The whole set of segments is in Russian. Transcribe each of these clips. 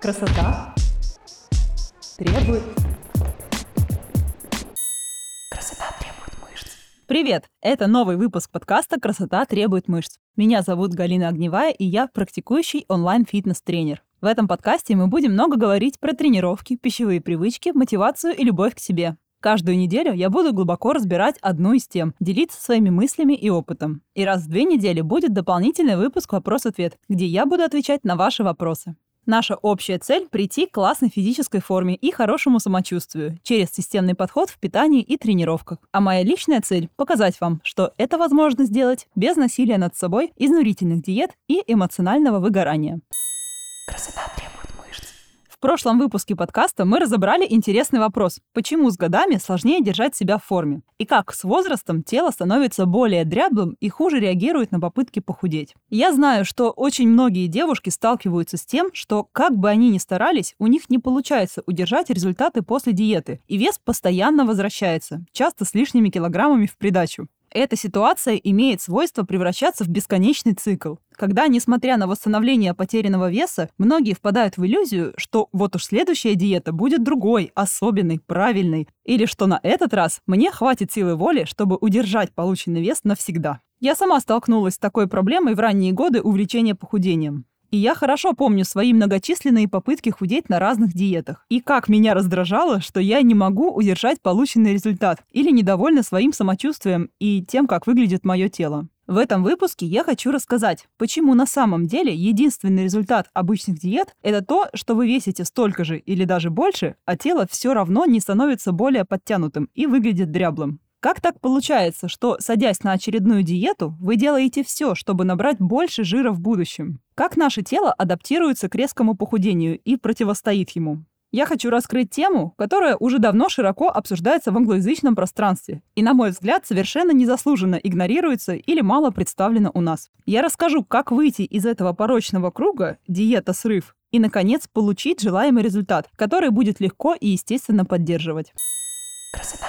Красота требует... Красота требует мышц. Привет! Это новый выпуск подкаста «Красота требует мышц». Меня зовут Галина Огневая, и я практикующий онлайн-фитнес-тренер. В этом подкасте мы будем много говорить про тренировки, пищевые привычки, мотивацию и любовь к себе. Каждую неделю я буду глубоко разбирать одну из тем, делиться своими мыслями и опытом. И раз в две недели будет дополнительный выпуск «Вопрос-ответ», где я буду отвечать на ваши вопросы. Наша общая цель – прийти к классной физической форме и хорошему самочувствию через системный подход в питании и тренировках. А моя личная цель – показать вам, что это возможно сделать без насилия над собой, изнурительных диет и эмоционального выгорания. Красота требует прошлом выпуске подкаста мы разобрали интересный вопрос, почему с годами сложнее держать себя в форме, и как с возрастом тело становится более дряблым и хуже реагирует на попытки похудеть. Я знаю, что очень многие девушки сталкиваются с тем, что как бы они ни старались, у них не получается удержать результаты после диеты, и вес постоянно возвращается, часто с лишними килограммами в придачу. Эта ситуация имеет свойство превращаться в бесконечный цикл, когда, несмотря на восстановление потерянного веса, многие впадают в иллюзию, что вот уж следующая диета будет другой, особенной, правильной, или что на этот раз мне хватит силы воли, чтобы удержать полученный вес навсегда. Я сама столкнулась с такой проблемой в ранние годы увлечения похудением. И я хорошо помню свои многочисленные попытки худеть на разных диетах. И как меня раздражало, что я не могу удержать полученный результат или недовольна своим самочувствием и тем, как выглядит мое тело. В этом выпуске я хочу рассказать, почему на самом деле единственный результат обычных диет – это то, что вы весите столько же или даже больше, а тело все равно не становится более подтянутым и выглядит дряблым. Как так получается, что, садясь на очередную диету, вы делаете все, чтобы набрать больше жира в будущем? Как наше тело адаптируется к резкому похудению и противостоит ему? Я хочу раскрыть тему, которая уже давно широко обсуждается в англоязычном пространстве и, на мой взгляд, совершенно незаслуженно игнорируется или мало представлена у нас. Я расскажу, как выйти из этого порочного круга диета-срыв и, наконец, получить желаемый результат, который будет легко и естественно поддерживать. Красота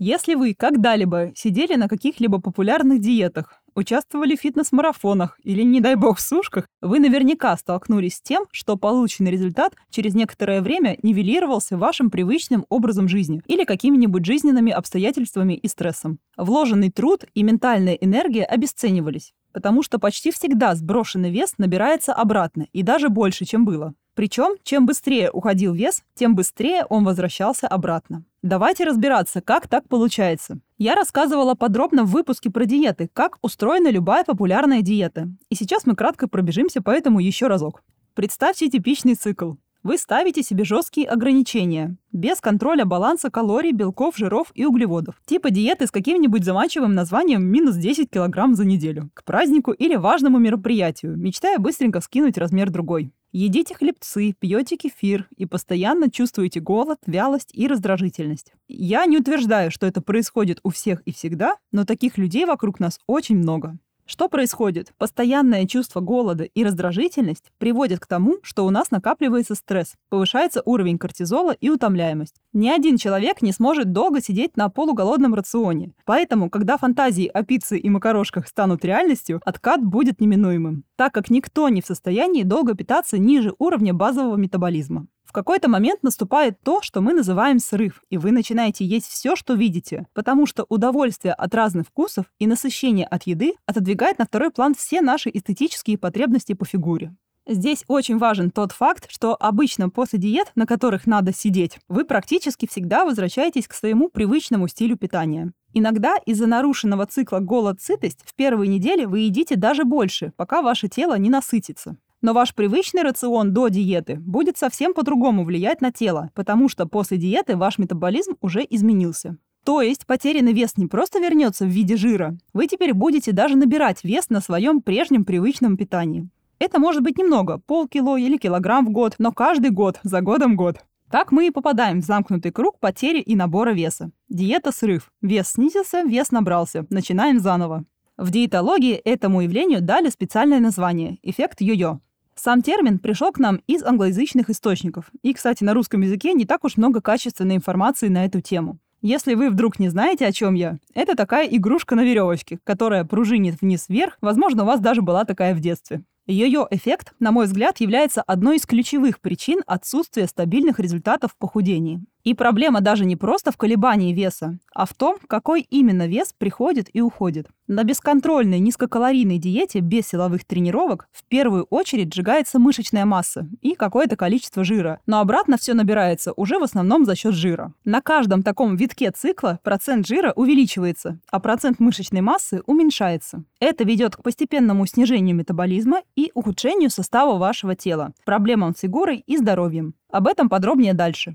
если вы когда-либо сидели на каких-либо популярных диетах, участвовали в фитнес-марафонах или, не дай бог, в сушках, вы наверняка столкнулись с тем, что полученный результат через некоторое время нивелировался вашим привычным образом жизни или какими-нибудь жизненными обстоятельствами и стрессом. Вложенный труд и ментальная энергия обесценивались, потому что почти всегда сброшенный вес набирается обратно и даже больше, чем было. Причем, чем быстрее уходил вес, тем быстрее он возвращался обратно. Давайте разбираться, как так получается. Я рассказывала подробно в выпуске про диеты, как устроена любая популярная диета. И сейчас мы кратко пробежимся по этому еще разок. Представьте типичный цикл. Вы ставите себе жесткие ограничения, без контроля баланса калорий, белков, жиров и углеводов. Типа диеты с каким-нибудь заманчивым названием минус 10 килограмм за неделю. К празднику или важному мероприятию, мечтая быстренько скинуть размер другой. Едите хлебцы, пьете кефир и постоянно чувствуете голод, вялость и раздражительность. Я не утверждаю, что это происходит у всех и всегда, но таких людей вокруг нас очень много. Что происходит? Постоянное чувство голода и раздражительность приводят к тому, что у нас накапливается стресс, повышается уровень кортизола и утомляемость. Ни один человек не сможет долго сидеть на полуголодном рационе. Поэтому, когда фантазии о пицце и макарошках станут реальностью, откат будет неминуемым, так как никто не в состоянии долго питаться ниже уровня базового метаболизма. В какой-то момент наступает то, что мы называем срыв, и вы начинаете есть все, что видите, потому что удовольствие от разных вкусов и насыщение от еды отодвигает на второй план все наши эстетические потребности по фигуре. Здесь очень важен тот факт, что обычно после диет, на которых надо сидеть, вы практически всегда возвращаетесь к своему привычному стилю питания. Иногда из-за нарушенного цикла голод-сытость в первые недели вы едите даже больше, пока ваше тело не насытится. Но ваш привычный рацион до диеты будет совсем по-другому влиять на тело, потому что после диеты ваш метаболизм уже изменился. То есть потерянный вес не просто вернется в виде жира, вы теперь будете даже набирать вес на своем прежнем привычном питании. Это может быть немного, полкило или килограмм в год, но каждый год, за годом год. Так мы и попадаем в замкнутый круг потери и набора веса. Диета срыв. Вес снизился, вес набрался. Начинаем заново. В диетологии этому явлению дали специальное название – эффект йо-йо. Сам термин пришел к нам из англоязычных источников. И, кстати, на русском языке не так уж много качественной информации на эту тему. Если вы вдруг не знаете, о чем я, это такая игрушка на веревочке, которая пружинит вниз-вверх. Возможно, у вас даже была такая в детстве. Йо-йо-эффект, на мой взгляд, является одной из ключевых причин отсутствия стабильных результатов в похудении. И проблема даже не просто в колебании веса, а в том, какой именно вес приходит и уходит. На бесконтрольной низкокалорийной диете без силовых тренировок в первую очередь сжигается мышечная масса и какое-то количество жира, но обратно все набирается уже в основном за счет жира. На каждом таком витке цикла процент жира увеличивается, а процент мышечной массы уменьшается. Это ведет к постепенному снижению метаболизма и ухудшению состава вашего тела, проблемам с фигурой и здоровьем. Об этом подробнее дальше.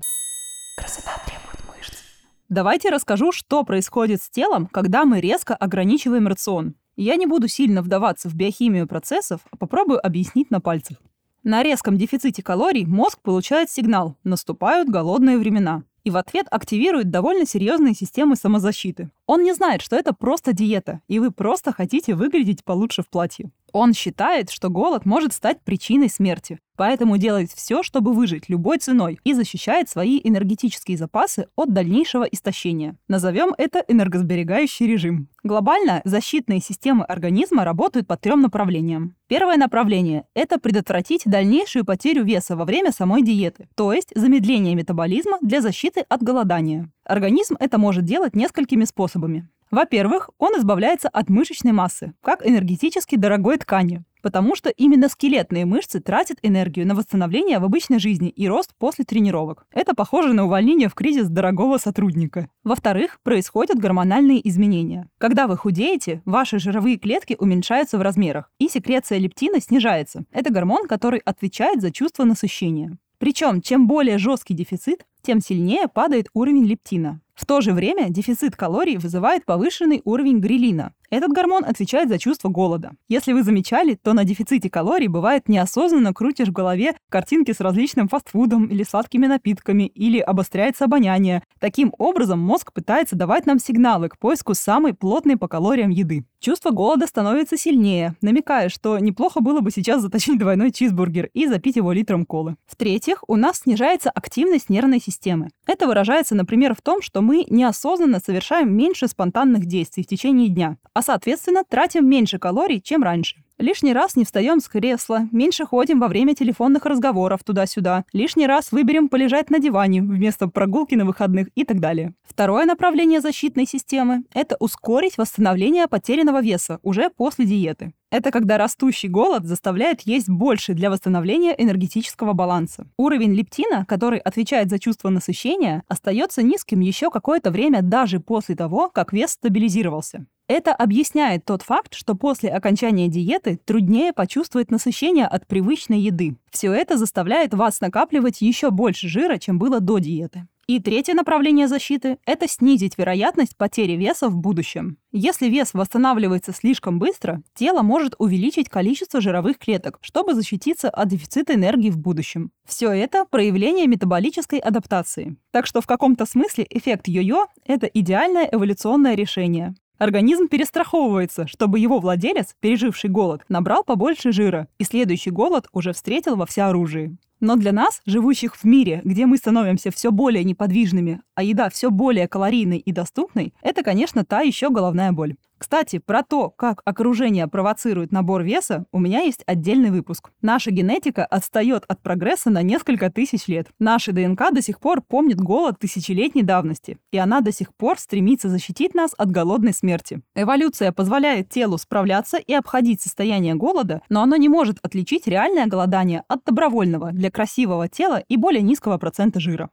Красота требует мышц. Давайте расскажу, что происходит с телом, когда мы резко ограничиваем рацион. Я не буду сильно вдаваться в биохимию процессов, а попробую объяснить на пальцах. На резком дефиците калорий мозг получает сигнал «наступают голодные времена» и в ответ активирует довольно серьезные системы самозащиты. Он не знает, что это просто диета, и вы просто хотите выглядеть получше в платье. Он считает, что голод может стать причиной смерти, поэтому делает все, чтобы выжить любой ценой и защищает свои энергетические запасы от дальнейшего истощения. Назовем это энергосберегающий режим. Глобально защитные системы организма работают по трем направлениям. Первое направление – это предотвратить дальнейшую потерю веса во время самой диеты, то есть замедление метаболизма для защиты от голодания. Организм это может делать несколькими способами. Во-первых, он избавляется от мышечной массы, как энергетически дорогой ткани, потому что именно скелетные мышцы тратят энергию на восстановление в обычной жизни и рост после тренировок. Это похоже на увольнение в кризис дорогого сотрудника. Во-вторых, происходят гормональные изменения. Когда вы худеете, ваши жировые клетки уменьшаются в размерах, и секреция лептина снижается. Это гормон, который отвечает за чувство насыщения. Причем, чем более жесткий дефицит, тем сильнее падает уровень лептина. В то же время дефицит калорий вызывает повышенный уровень грилина. Этот гормон отвечает за чувство голода. Если вы замечали, то на дефиците калорий бывает неосознанно крутишь в голове картинки с различным фастфудом или сладкими напитками, или обостряется обоняние. Таким образом, мозг пытается давать нам сигналы к поиску самой плотной по калориям еды. Чувство голода становится сильнее, намекая, что неплохо было бы сейчас заточить двойной чизбургер и запить его литром колы. В-третьих, у нас снижается активность нервной системы. Это выражается, например, в том, что мы неосознанно совершаем меньше спонтанных действий в течение дня, а соответственно тратим меньше калорий, чем раньше. Лишний раз не встаем с кресла, меньше ходим во время телефонных разговоров туда-сюда, лишний раз выберем полежать на диване вместо прогулки на выходных и так далее. Второе направление защитной системы – это ускорить восстановление потерянного веса уже после диеты. Это когда растущий голод заставляет есть больше для восстановления энергетического баланса. Уровень лептина, который отвечает за чувство насыщения, остается низким еще какое-то время даже после того, как вес стабилизировался. Это объясняет тот факт, что после окончания диеты труднее почувствовать насыщение от привычной еды. Все это заставляет вас накапливать еще больше жира, чем было до диеты. И третье направление защиты – это снизить вероятность потери веса в будущем. Если вес восстанавливается слишком быстро, тело может увеличить количество жировых клеток, чтобы защититься от дефицита энергии в будущем. Все это – проявление метаболической адаптации. Так что в каком-то смысле эффект йо-йо – это идеальное эволюционное решение. Организм перестраховывается, чтобы его владелец, переживший голод, набрал побольше жира, и следующий голод уже встретил во всеоружии. Но для нас, живущих в мире, где мы становимся все более неподвижными, а еда все более калорийной и доступной, это, конечно, та еще головная боль. Кстати, про то, как окружение провоцирует набор веса, у меня есть отдельный выпуск. Наша генетика отстает от прогресса на несколько тысяч лет. Наша ДНК до сих пор помнит голод тысячелетней давности, и она до сих пор стремится защитить нас от голодной смерти. Эволюция позволяет телу справляться и обходить состояние голода, но оно не может отличить реальное голодание от добровольного для красивого тела и более низкого процента жира.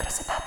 Красота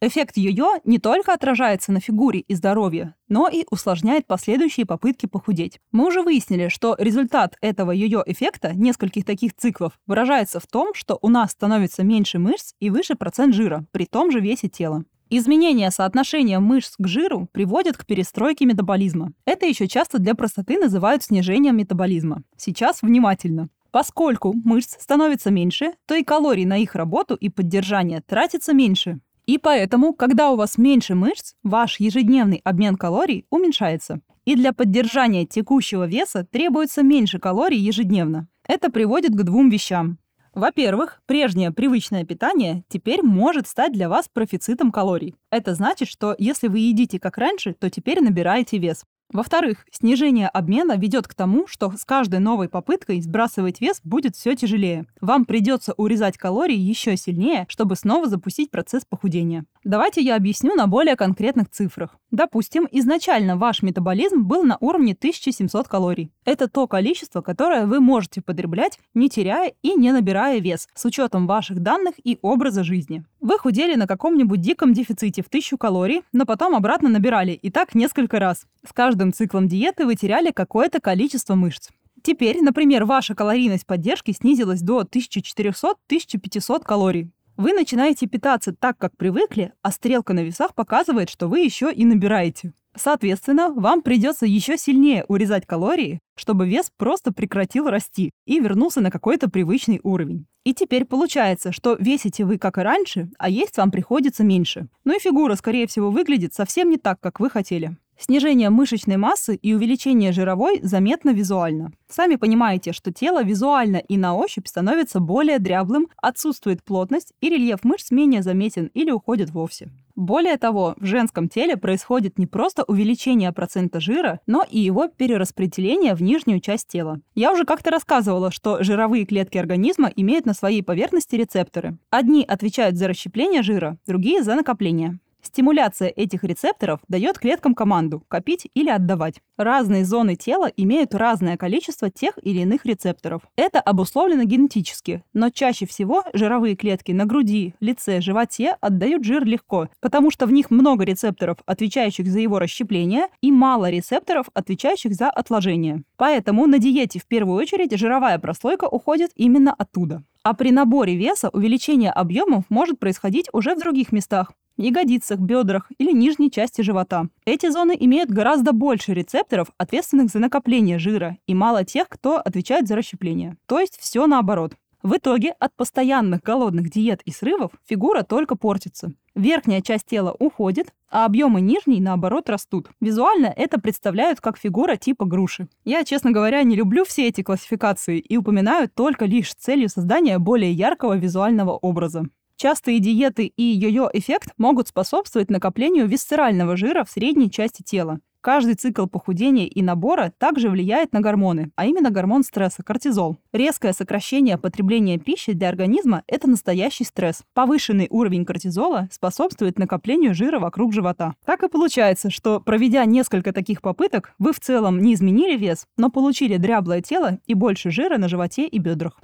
Эффект йо-йо не только отражается на фигуре и здоровье, но и усложняет последующие попытки похудеть. Мы уже выяснили, что результат этого йо-йо эффекта, нескольких таких циклов, выражается в том, что у нас становится меньше мышц и выше процент жира при том же весе тела. Изменение соотношения мышц к жиру приводит к перестройке метаболизма. Это еще часто для простоты называют снижением метаболизма. Сейчас внимательно. Поскольку мышц становится меньше, то и калорий на их работу и поддержание тратится меньше. И поэтому, когда у вас меньше мышц, ваш ежедневный обмен калорий уменьшается. И для поддержания текущего веса требуется меньше калорий ежедневно. Это приводит к двум вещам. Во-первых, прежнее привычное питание теперь может стать для вас профицитом калорий. Это значит, что если вы едите как раньше, то теперь набираете вес. Во-вторых, снижение обмена ведет к тому, что с каждой новой попыткой сбрасывать вес будет все тяжелее. Вам придется урезать калории еще сильнее, чтобы снова запустить процесс похудения. Давайте я объясню на более конкретных цифрах. Допустим, изначально ваш метаболизм был на уровне 1700 калорий. Это то количество, которое вы можете потреблять, не теряя и не набирая вес, с учетом ваших данных и образа жизни. Вы худели на каком-нибудь диком дефиците в 1000 калорий, но потом обратно набирали, и так несколько раз. С каждым циклом диеты вы теряли какое-то количество мышц. Теперь, например, ваша калорийность поддержки снизилась до 1400-1500 калорий. Вы начинаете питаться так, как привыкли, а стрелка на весах показывает, что вы еще и набираете. Соответственно, вам придется еще сильнее урезать калории, чтобы вес просто прекратил расти и вернулся на какой-то привычный уровень. И теперь получается, что весите вы как и раньше, а есть вам приходится меньше. Ну и фигура, скорее всего, выглядит совсем не так, как вы хотели. Снижение мышечной массы и увеличение жировой заметно визуально. Сами понимаете, что тело визуально и на ощупь становится более дряблым, отсутствует плотность и рельеф мышц менее заметен или уходит вовсе. Более того, в женском теле происходит не просто увеличение процента жира, но и его перераспределение в нижнюю часть тела. Я уже как-то рассказывала, что жировые клетки организма имеют на своей поверхности рецепторы. Одни отвечают за расщепление жира, другие за накопление. Стимуляция этих рецепторов дает клеткам команду – копить или отдавать. Разные зоны тела имеют разное количество тех или иных рецепторов. Это обусловлено генетически, но чаще всего жировые клетки на груди, лице, животе отдают жир легко, потому что в них много рецепторов, отвечающих за его расщепление, и мало рецепторов, отвечающих за отложение. Поэтому на диете в первую очередь жировая прослойка уходит именно оттуда. А при наборе веса увеличение объемов может происходить уже в других местах ягодицах, бедрах или нижней части живота. Эти зоны имеют гораздо больше рецепторов, ответственных за накопление жира, и мало тех, кто отвечает за расщепление. То есть все наоборот. В итоге от постоянных голодных диет и срывов фигура только портится. Верхняя часть тела уходит, а объемы нижней, наоборот, растут. Визуально это представляют как фигура типа груши. Я, честно говоря, не люблю все эти классификации и упоминаю только лишь с целью создания более яркого визуального образа. Частые диеты и йо-йо-эффект могут способствовать накоплению висцерального жира в средней части тела. Каждый цикл похудения и набора также влияет на гормоны, а именно гормон стресса – кортизол. Резкое сокращение потребления пищи для организма – это настоящий стресс. Повышенный уровень кортизола способствует накоплению жира вокруг живота. Так и получается, что проведя несколько таких попыток, вы в целом не изменили вес, но получили дряблое тело и больше жира на животе и бедрах.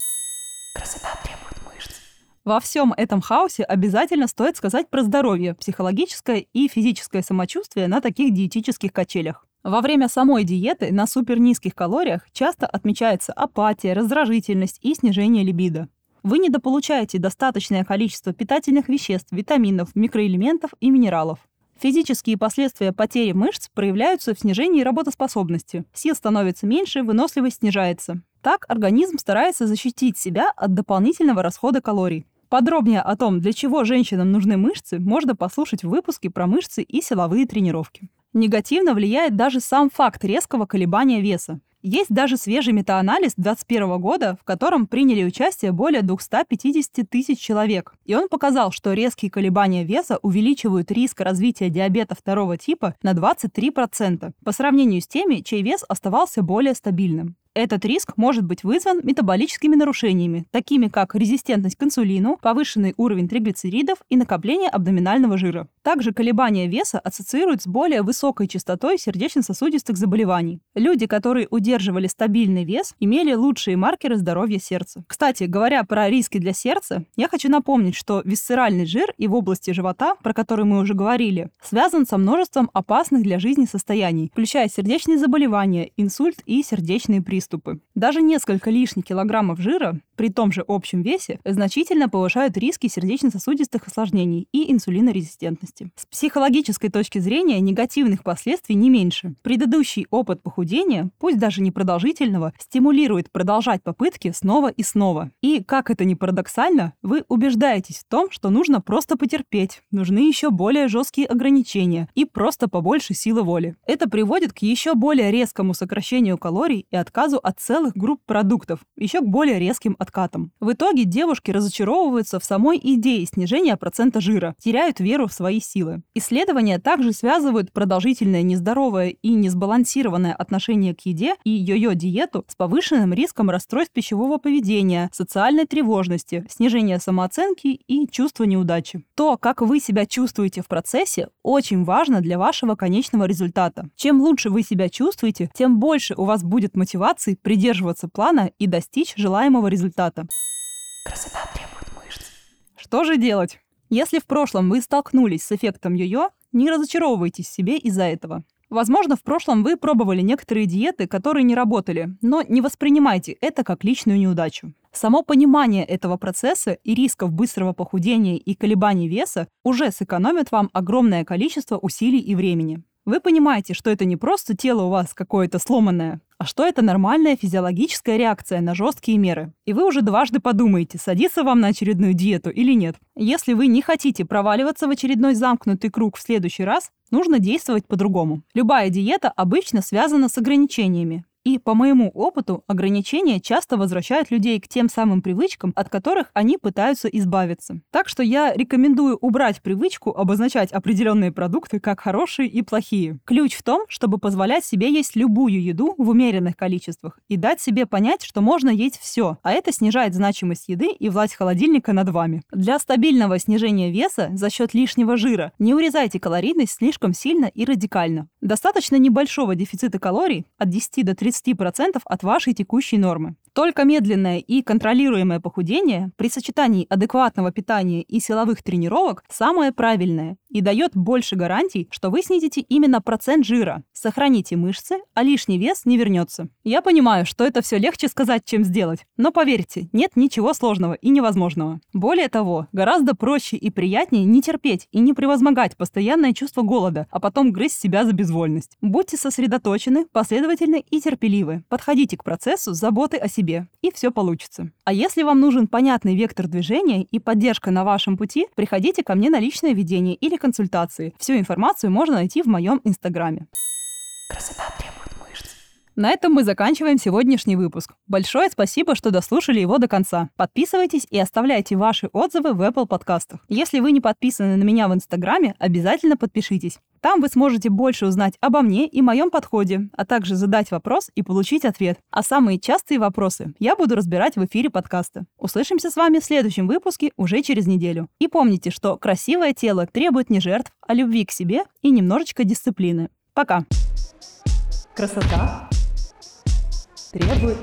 Красота во всем этом хаосе обязательно стоит сказать про здоровье, психологическое и физическое самочувствие на таких диетических качелях. Во время самой диеты на супернизких калориях часто отмечается апатия, раздражительность и снижение либидо. Вы недополучаете достаточное количество питательных веществ, витаминов, микроэлементов и минералов. Физические последствия потери мышц проявляются в снижении работоспособности. Сил становится меньше, выносливость снижается. Так организм старается защитить себя от дополнительного расхода калорий. Подробнее о том, для чего женщинам нужны мышцы, можно послушать в выпуске про мышцы и силовые тренировки. Негативно влияет даже сам факт резкого колебания веса. Есть даже свежий метаанализ 2021 года, в котором приняли участие более 250 тысяч человек. И он показал, что резкие колебания веса увеличивают риск развития диабета второго типа на 23% по сравнению с теми, чей вес оставался более стабильным. Этот риск может быть вызван метаболическими нарушениями, такими как резистентность к инсулину, повышенный уровень триглицеридов и накопление абдоминального жира. Также колебания веса ассоциируют с более высокой частотой сердечно-сосудистых заболеваний. Люди, которые удерживали стабильный вес, имели лучшие маркеры здоровья сердца. Кстати, говоря про риски для сердца, я хочу напомнить, что висцеральный жир и в области живота, про который мы уже говорили, связан со множеством опасных для жизни состояний, включая сердечные заболевания, инсульт и сердечные приступы приступы. Даже несколько лишних килограммов жира при том же общем весе значительно повышают риски сердечно-сосудистых осложнений и инсулинорезистентности. С психологической точки зрения негативных последствий не меньше. Предыдущий опыт похудения, пусть даже непродолжительного, стимулирует продолжать попытки снова и снова. И, как это ни парадоксально, вы убеждаетесь в том, что нужно просто потерпеть, нужны еще более жесткие ограничения и просто побольше силы воли. Это приводит к еще более резкому сокращению калорий и отказу от целых групп продуктов, еще к более резким откатом. В итоге девушки разочаровываются в самой идее снижения процента жира, теряют веру в свои силы. Исследования также связывают продолжительное нездоровое и несбалансированное отношение к еде и йо-йо-диету с повышенным риском расстройств пищевого поведения, социальной тревожности, снижения самооценки и чувства неудачи. То, как вы себя чувствуете в процессе, очень важно для вашего конечного результата. Чем лучше вы себя чувствуете, тем больше у вас будет мотивации придерживаться плана и достичь желаемого результата. Красота требует мышц. Что же делать? Если в прошлом вы столкнулись с эффектом йо-йо, не разочаровывайтесь в себе из-за этого. Возможно, в прошлом вы пробовали некоторые диеты, которые не работали, но не воспринимайте это как личную неудачу. Само понимание этого процесса и рисков быстрого похудения и колебаний веса уже сэкономит вам огромное количество усилий и времени. Вы понимаете, что это не просто тело у вас какое-то сломанное, а что это нормальная физиологическая реакция на жесткие меры. И вы уже дважды подумаете, садиться вам на очередную диету или нет. Если вы не хотите проваливаться в очередной замкнутый круг в следующий раз, нужно действовать по-другому. Любая диета обычно связана с ограничениями. И по моему опыту, ограничения часто возвращают людей к тем самым привычкам, от которых они пытаются избавиться. Так что я рекомендую убрать привычку обозначать определенные продукты как хорошие и плохие. Ключ в том, чтобы позволять себе есть любую еду в умеренных количествах и дать себе понять, что можно есть все, а это снижает значимость еды и власть холодильника над вами. Для стабильного снижения веса за счет лишнего жира не урезайте калорийность слишком сильно и радикально. Достаточно небольшого дефицита калорий от 10 до 30 30% от вашей текущей нормы. Только медленное и контролируемое похудение при сочетании адекватного питания и силовых тренировок самое правильное и дает больше гарантий, что вы снизите именно процент жира, сохраните мышцы, а лишний вес не вернется. Я понимаю, что это все легче сказать, чем сделать, но поверьте, нет ничего сложного и невозможного. Более того, гораздо проще и приятнее не терпеть и не превозмогать постоянное чувство голода, а потом грызть себя за безвольность. Будьте сосредоточены, последовательны и терпеливы. Подходите к процессу с заботой о себе себе, и все получится. А если вам нужен понятный вектор движения и поддержка на вашем пути, приходите ко мне на личное ведение или консультации. Всю информацию можно найти в моем инстаграме. Красота требует мышц. На этом мы заканчиваем сегодняшний выпуск. Большое спасибо, что дослушали его до конца. Подписывайтесь и оставляйте ваши отзывы в Apple подкастах. Если вы не подписаны на меня в Инстаграме, обязательно подпишитесь. Там вы сможете больше узнать обо мне и моем подходе, а также задать вопрос и получить ответ. А самые частые вопросы я буду разбирать в эфире подкаста. Услышимся с вами в следующем выпуске уже через неделю. И помните, что красивое тело требует не жертв, а любви к себе и немножечко дисциплины. Пока! Красота требует